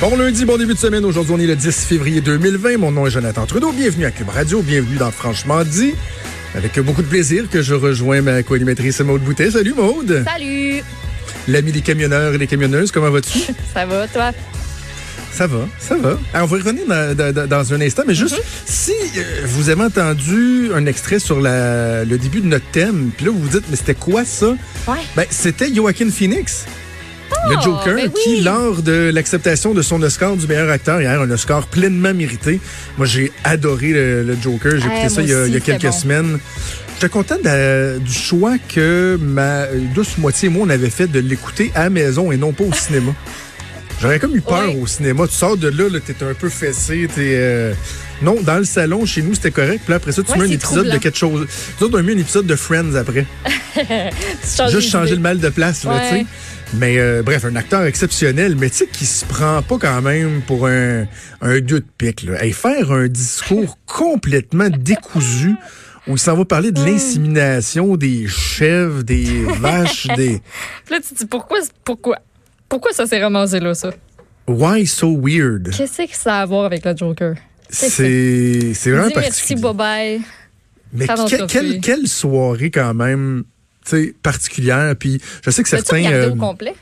Bon lundi, bon début de semaine. Aujourd'hui, on est le 10 février 2020. Mon nom est Jonathan Trudeau. Bienvenue à Cube Radio. Bienvenue dans Franchement dit. Avec beaucoup de plaisir que je rejoins ma co-animatrice Maude Boutet. Salut Maude. Salut! L'ami des camionneurs et des camionneuses, comment vas-tu? Ça va, toi? Ça va, ça va. Alors, on va y revenir dans, dans- dans un instant, mais juste, si euh, vous avez entendu un extrait sur la- le début de notre thème, puis là, vous vous dites, mais c'était quoi ça? Ouais. Ben, c'était Joaquin Phoenix. Le Joker, ben oui. qui, lors de l'acceptation de son Oscar du meilleur acteur, hier, un Oscar pleinement mérité. Moi, j'ai adoré le, le Joker. J'ai écouté Ouais, ça il y a, aussi, il y a c'était quelques bon. semaines. J'étais content de- du choix que ma douce moitié et moi, on avait fait de l'écouter à la maison et non pas au cinéma. J'aurais comme eu peur au cinéma. Tu sors de là, là t'es un peu fessé. T'es, euh, Non, dans le salon, chez nous, c'était correct. Puis là, après ça, tu Ouais, mets un épisode de quelque chose. Nous autres, on a mis un épisode de Friends après. Tu Juste changer le mal de place, Ouais. tu sais. Mais euh, bref, un acteur exceptionnel, mais tu sais, qui se prend pas quand même pour un, un dieu de pique. Là. Hey, faire un discours complètement décousu où il s'en va parler de l'insémination des chèvres, des vaches, des... Là, tu te dis pourquoi, pourquoi, pourquoi ça s'est ramassé là, ça? Why so weird? Qu'est-ce que ça a à voir avec le Joker? C'est c'est vraiment merci, particulier. bye bye. Mais que- quelle, quelle soirée quand même particulière. Puis je sais que certains... euh, au complet?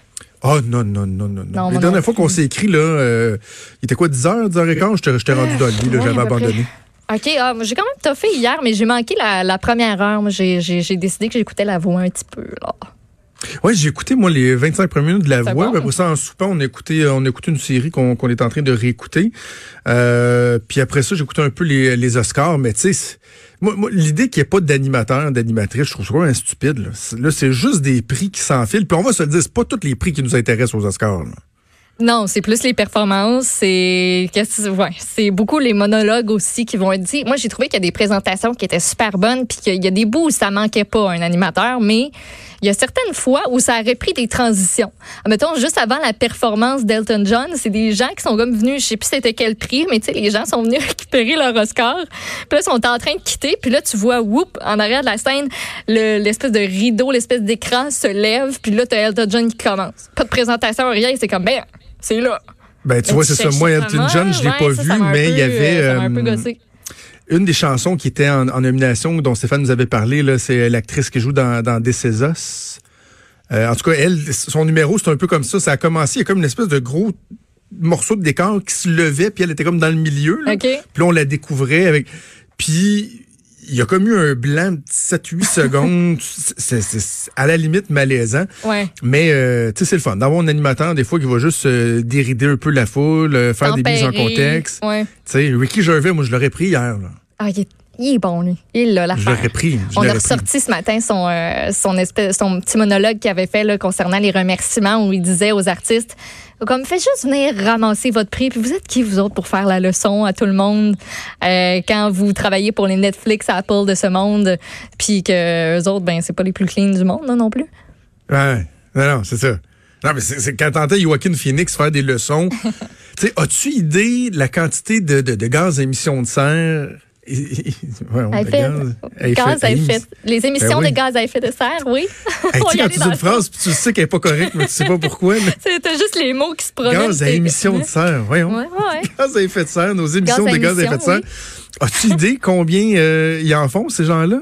Oh non, non, non, non, non. Dernières non fois qu'on s'est écrit, là, euh, il était quoi, 10 h 10 h 15 J'étais j'étais rendu dans le lit, j'avais abandonné. OK, ah, j'ai quand même toffé hier, mais j'ai manqué la, la première heure. J'ai décidé que j'écoutais la voix un petit peu, là. Ouais, j'ai écouté, moi, les 25 premières minutes de la voix. bon. puis Après ça, en soupant, on a écouté, on a écouté une série qu'on est en train de réécouter. Euh, puis après ça, j'ai écouté un peu les, les Oscars. Mais tu sais, moi, moi, l'idée qu'il n'y ait pas d'animateur, d'animatrice, je trouve ça vraiment stupide. Là, C'est- là, c'est juste des prix qui s'enfilent. Puis on va se le dire, c'est pas tous les prix qui nous intéressent aux Oscars. là. Non, c'est plus les performances, c'est qu'est-ce ouais, c'est beaucoup les monologues aussi qui vont être dits. Moi, j'ai trouvé qu'il y a des présentations qui étaient super bonnes puis qu'il y a des bouts où ça manquait pas un animateur, mais il y a certaines fois où ça aurait pris des transitions. Mettons juste avant la performance d'Elton John, c'est des gens qui sont comme venus, je sais plus c'était quel prix, mais tu sais les gens sont venus récupérer leur Oscar. Puis là ils sont en train de quitter, puis là tu vois whoop en arrière de la scène, le- l'espèce de rideau, l'espèce d'écran se lève, puis là tu as Elton John qui commence. Pas de présentation rien, c'est comme ben c'est là. Ben, tu vois, c'est ça. Moi, Elton? John, je l'ai Ouais, pas ça, vu, ça mais peu, il y avait... euh, ça m'a un peu gossé. Une des chansons qui était en, en nomination, dont Stéphane nous avait parlé, c'est l'actrice qui joue dans, dans Us. Euh, en tout cas, elle, son numéro, c'est un peu comme ça. Ça a commencé, il y a comme une espèce de gros morceau de décor qui se levait, puis elle était comme dans le milieu. Là. Puis là, on la découvrait avec... Puis, il y a comme eu un blanc de 7-8 secondes. C'est à la limite malaisant. Ouais. Mais, euh, tu sais, c'est le fun d'avoir un animateur, des fois, qui va juste euh, dérider un peu la foule, euh, faire des mises en contexte. Ouais. Tu sais, Ricky Gervais, moi, je l'aurais pris hier. Là. Ah, il est, il est bon, lui. Il est là, Je l'affaire. l'aurais pris. je On a pris. ressorti ce matin son, euh, son, espèce, son petit monologue qu'il avait fait là, concernant les remerciements où il disait aux artistes comme faites juste venir ramasser votre prix puis vous êtes qui vous autres pour faire la leçon à tout le monde euh, quand vous travaillez pour les Netflix Apple de ce monde puis que eux autres ben c'est pas les plus clean du monde là, non plus? Ouais. Non, non, c'est ça. Non, mais c'est c'est quand t'entends Joaquin Phoenix faire des leçons. tu sais, as-tu idée de la quantité de, de, de gaz à émission de serre? Ouais, on- à de effet, gaz gaz à à effet les émissions Ben oui. de gaz à effet de serre oui Hey, On y quand tu dis une phrase, puis tu sais qu'elle n'est pas correcte, mais tu sais pas pourquoi. c'était juste les mots qui se promènent Gaz à émission de serre, voyons. ouais ouais Gaz à effet de serre, nos émissions Gaz de gaz à effet de serre. As-tu idée combien euh, ils en font, ces gens-là?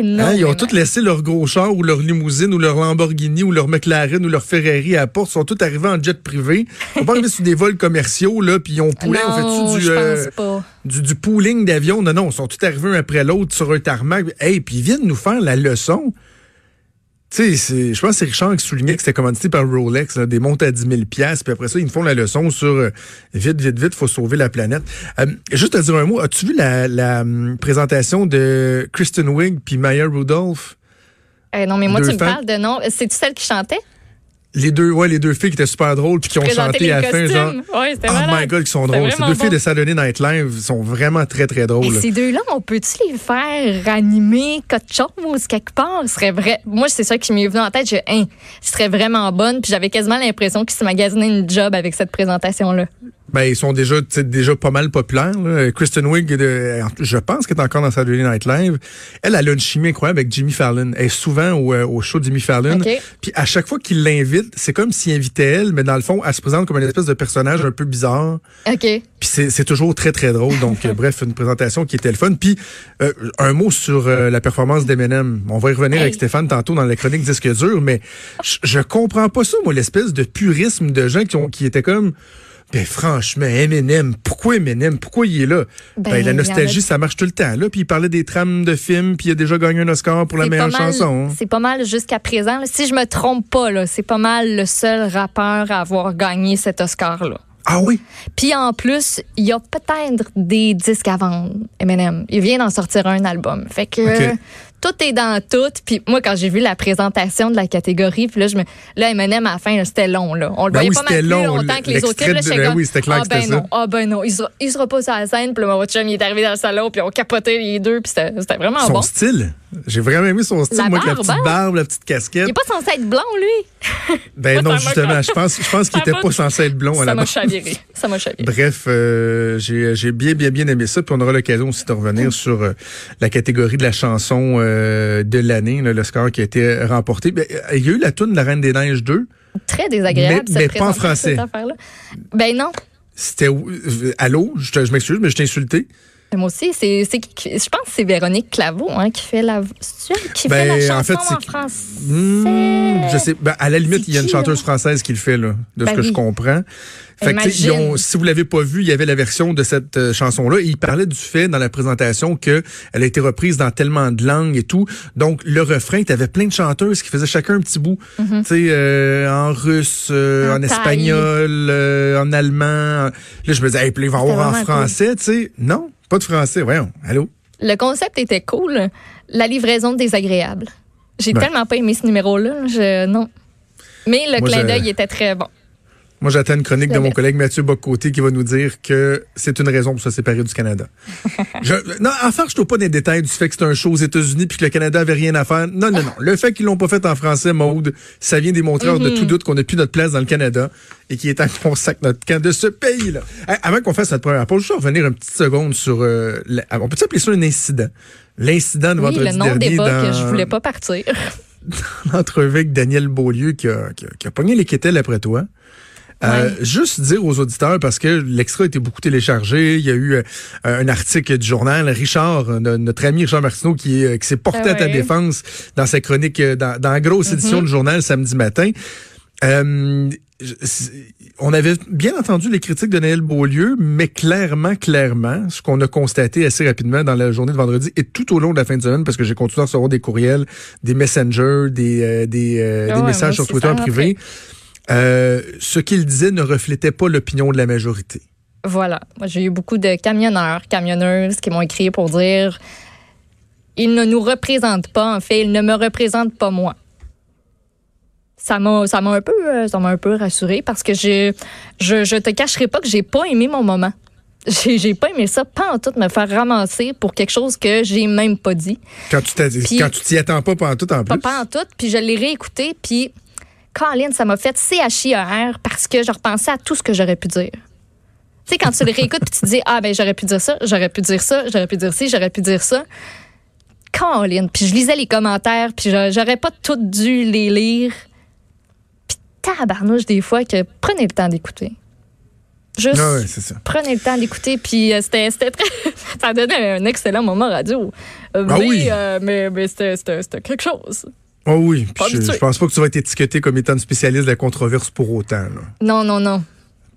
Hein, ils ont tous laissé leur gros char ou leur limousine ou leur Lamborghini ou leur McLaren ou leur Ferrari à la porte. Ils sont tous arrivés en jet privé. Ils sont pas arrivés sur des vols commerciaux, là, puis ils ont poulé. on fait-tu du, euh, du, du pooling d'avions? Non, non, ils sont tous arrivés un après l'autre sur un tarmac. Hey, puis ils viennent nous faire la leçon. Tu sais, je pense que c'est Richard qui soulignait que c'était commandité par Rolex, là, des montes à 10 000 puis après ça, ils nous font la leçon sur euh, vite, vite, vite, faut sauver la planète. Euh, juste à dire un mot, as-tu vu la, la, hum, présentation de Kristen Wiig puis Maya Rudolph? Euh, non, mais moi, Deux tu me femmes. parles de non. C'est-tu celle qui chantait? Les deux, ouais, les deux filles qui étaient super drôles puis qui ont chanté à la fin, genre. Ouais, Oh malade. my god, qui sont drôles. Ces deux filles de Saturday Night Live sont vraiment très, très drôles. Et ces deux-là, on peut-tu les faire animer quelque chose quelque part? Ce serait vrai. Moi, c'est ça qui m'est venu en tête. Je, hein, ce serait vraiment bonne. Puis j'avais quasiment l'impression qu'ils se magasinaient une job avec cette présentation-là. Ben, ils sont déjà, déjà pas mal populaires. là. Kristen Wiig, de- je pense qu'elle est encore dans Saturday Night Live. Elle, elle a une chimie incroyable avec Jimmy Fallon. Elle est souvent au, euh, au show de Jimmy Fallon. OK. Puis à chaque fois qu'il l'invite, c'est comme s'il invitait elle, mais dans le fond, elle se présente comme une espèce de personnage un peu bizarre. OK. Puis c'est toujours très, très drôle. Donc, euh, bref, une présentation qui était le fun. Puis, euh, un mot sur euh, la performance d'Eminem. On va y revenir Hey. avec Stéphane tantôt dans la chronique Disque dur, mais je, je comprends pas ça, moi, l'espèce de purisme de gens qui, ont, qui étaient comme... Ben franchement, Eminem, pourquoi Eminem? Pourquoi il est là? Ben, Ben, la nostalgie, a- ça marche tout le temps. Là, puis il parlait des trames de films, puis il a déjà gagné un Oscar pour la meilleure mal- chanson. C'est pas mal jusqu'à présent. là. Si je me trompe pas, là, c'est pas mal le seul rappeur à avoir gagné cet Oscar-là. Ah oui? Puis en plus, il y a peut-être des disques à vendre, Eminem. Il vient d'en sortir un album. Fait que. Tout est dans tout. Puis moi, quand j'ai vu la présentation de la catégorie, puis là, je me, là, Eminem, à la fin, c'était long. Là. On le Ben voyait oui, pas mal plus long. longtemps que les autres. Là, de- ben oui, c'était clair ah que ben c'était non, ça. ah ben non. Il sera, il sera pas sur la scène. Puis là, mon chum, il est arrivé dans le salon, puis on capotait les deux. Puis c'était vraiment Son bon. style? J'ai vraiment aimé son style. La moi, avec la barbe, petite hein? barbe, la petite casquette. Il est pas censé être blond, lui? Ben non, Ça justement, je pense, je pense qu'il Ça était m'a- pas censé être blond à Ça la m'a base. chaviré. Ça m'a chaviré. Bref, euh, j'ai j'ai bien, bien, bien aimé ça. Puis on aura l'occasion aussi de revenir sur euh, la catégorie de la chanson euh, de l'année, le score qui a été remporté. Ben, il y a eu la toune de la Reine des Neiges 2. Très désagréable. Mais- mais pas en français. cette. Ben non. C'était Allô? Je m'excuse, mais je t'ai insulté. Moi aussi, c'est, je pense que c'est Véronique Claveau hein, qui fait la, qui Ben, fait la en chanson fait, en français. Hmm, je sais. Ben, à la limite, il y a une qui, chanteuse là? française qui le fait, là, de ce Ben que je comprends. Fait que, ils ont- si vous l'avez pas vu, il y avait la version de cette euh, chanson-là. Il parlait du fait dans la présentation que elle a été reprise dans tellement de langues et tout. Donc le refrain, tu avais plein de chanteuses qui faisaient chacun un petit bout. Tu sais, euh, en russe, euh, En espagnol, en allemand. Là, je me disais, hey, puis il va y avoir en cool. français, tu sais. Non, pas de français. Voyons, allô? Le concept était cool. La livraison désagréable. J'ai Ouais. tellement pas aimé ce numéro-là. Je, non. Mais le Moi, clin d'œil était très bon. Moi, j'attends une chronique de mon collègue Mathieu Bocoté qui va nous dire que c'est une raison pour se séparer du Canada. je, non, enfin, je ne pas des détails du fait que c'est un show aux États-Unis puis que le Canada avait rien à faire. Non, non, non. Le fait qu'ils l'ont pas fait en français, Maude, ça vient démontrer hors de tout doute qu'on n'a plus notre place dans le Canada et qu'il est temps qu'on notre camp de ce pays-là. Hey, avant qu'on fasse notre première pause, je vais revenir une petite seconde sur... euh, la- on peut appeler ça un incident? L'incident de Oui, vendredi le nom dernier d'époque, dans je voulais pas partir. l'entrevue avec Daniel Beaulieu qui a, qui a, qui a pogné les quételles après toi. Euh, juste dire aux auditeurs, parce que l'extra a été beaucoup téléchargé, il y a eu euh, un article du journal, Richard, euh, no- notre ami Richard Martineau, qui, qui s'est porté à ta défense dans sa chronique, dans, dans la grosse édition du journal samedi matin. Euh, on avait bien entendu les critiques de Noël Beaulieu, mais clairement, clairement, ce qu'on a constaté assez rapidement dans la journée de vendredi et tout au long de la fin de semaine, parce que j'ai continué à recevoir des courriels, des messengers, des, euh, des, euh, Ah des ouais, messages sur Twitter ça privé, euh, ce qu'il disait ne reflétait pas l'opinion de la majorité. Voilà. Moi, j'ai eu beaucoup de camionneurs, camionneuses qui m'ont écrit pour dire ils ne nous représentent pas, en fait, ils ne me représentent pas moi. Ça m'a, ça m'a un peu, euh, ça m'a un peu rassuré parce que je, je, je te cacherai pas que j'ai pas aimé mon moment. J'ai, j'ai pas aimé ça, pas en tout me faire ramasser pour quelque chose que j'ai même pas dit. Quand tu t'as- Puis- quand tu t'y attends pas pendant tout en Pas, plus. pas en tout, puis je l'ai réécouté, puis Colin, ça m'a fait CHIR parce que je repensais à tout ce que j'aurais pu dire. Tu sais, quand tu le réécoutes puis tu te dis, ah ben j'aurais pu dire ça, j'aurais pu dire ça, j'aurais pu dire ci, j'aurais pu dire ça. Colin, puis je lisais les commentaires, puis j'aurais pas tout dû les lire. Puis tabarnouche des fois que prenez le temps d'écouter. Juste Ah ça. prenez le temps d'écouter, puis euh, c'était c'était très... ça donnait un excellent moment radio. Euh, Ah mais oui. euh, mais, mais c'était quelque chose. Oh oui, puis je, pense pas que tu vas être étiqueté comme étant une spécialiste de la controverse pour autant. Là. Non, non, non.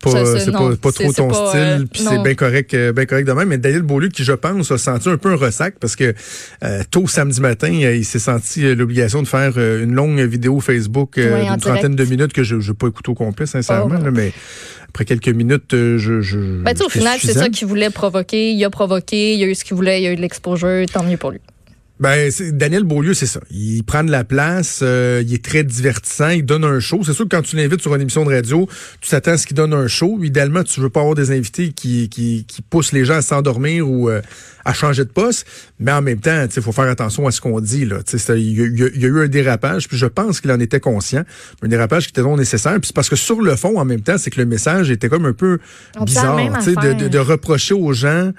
Ça, c'est- pas, pas trop ton pas, style, euh, puis c'est bien correct, euh, bien correct de même. Mais Daniel Beaulieu, qui je pense a senti un peu un ressac parce que euh, tôt samedi matin, euh, il s'est senti euh, l'obligation de faire euh, une longue vidéo Facebook euh, d'une trentaine direct. de minutes que je n'ai pas écouté au complet, sincèrement. Oh. là, mais après quelques minutes, euh, je, je Ben, au final, c'est ça qu'il voulait provoquer. Il a provoqué, il a eu ce qu'il voulait, il a eu de l'exposure, tant mieux pour lui. Ben, Daniel Beaulieu, c'est ça. Il prend de la place, euh, il est très divertissant, il donne un show. C'est sûr que quand tu l'invites sur une émission de radio, tu t'attends à ce qu'il donne un show. Idéalement, tu veux pas avoir des invités qui, qui, qui poussent les gens à s'endormir ou euh, à changer de poste. Mais en même temps, il faut faire attention à ce qu'on dit. Là. Tu sais, c'est- Il y, y y a eu un dérapage, puis je pense qu'il en était conscient. Un dérapage qui était non nécessaire. Puis c'est parce que sur le fond, en même temps, c'est que le message était comme un peu On bizarre. même tu sais, De, de, de reprocher aux gens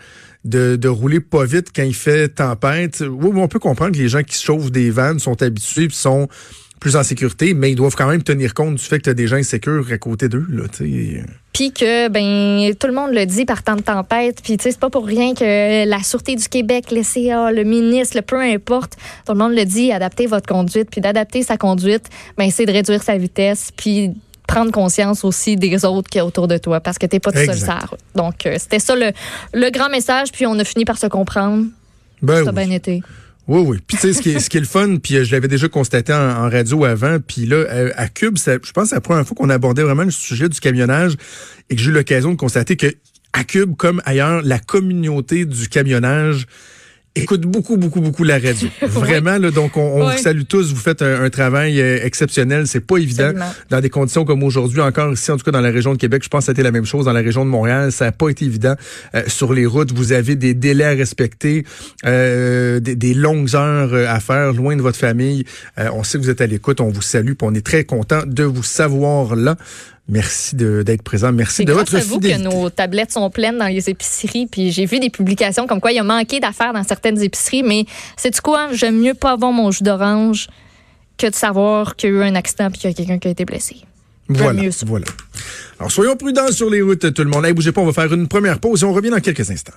de, rouler pas vite quand il fait tempête. Oui, on peut comprendre que les gens qui chauffent des vannes sont habitués sont plus en sécurité, mais ils doivent quand même tenir compte du fait que tu as des gens insécures à côté d'eux. Là. Puis que, ben, tout le monde le dit par temps de tempête. Puis, tu sais, c'est pas pour rien que la Sûreté du Québec, le CA, le ministre, le peu importe, tout le monde le dit, adaptez votre conduite. Puis d'adapter sa conduite, ben, c'est de réduire sa vitesse. Puis prendre conscience aussi des autres qui est autour de toi parce que t'es pas tout seul sur. Donc, euh, c'était ça le, le grand message. Puis on a fini par se comprendre. Ben Ça a oui. bien été. Oui, oui. Puis tu sais, ce qui est, ce qui est le fun, puis euh, je l'avais déjà constaté en, en radio avant, puis là, euh, à Cube, ça- je pense que c'est la première fois qu'on abordait vraiment le sujet du camionnage et que j'ai eu l'occasion de constater que à Cube, comme ailleurs, la communauté du camionnage écoute beaucoup, beaucoup, beaucoup la radio. Vraiment, là, donc on, on Oui. vous salue tous, vous faites un, un travail euh, exceptionnel, c'est pas évident. Absolument. Dans des conditions comme aujourd'hui, encore ici, en tout cas dans la région de Québec, je pense que c'était la même chose dans la région de Montréal, ça n'a pas été évident. Euh, sur les routes, vous avez des délais à respecter, euh, des, des longues heures euh, à faire, loin de votre famille. Euh, on sait que vous êtes à l'écoute, on vous salue, on est très content de vous savoir là. Merci d'être présent. Merci de votre à vous fidélité. que nos tablettes sont pleines dans les épiceries. Puis j'ai vu des publications comme quoi il y a manqué d'affaires dans certaines épiceries. Mais c'est quoi? J'aime mieux pas avoir mon jus d'orange que de savoir qu'il y a eu un accident puis qu'il y a quelqu'un qui a été blessé. Voilà, mieux voilà. Alors soyons prudents sur les routes, tout le monde. Hey, bougez pas, on va faire une première pause et on revient dans quelques instants.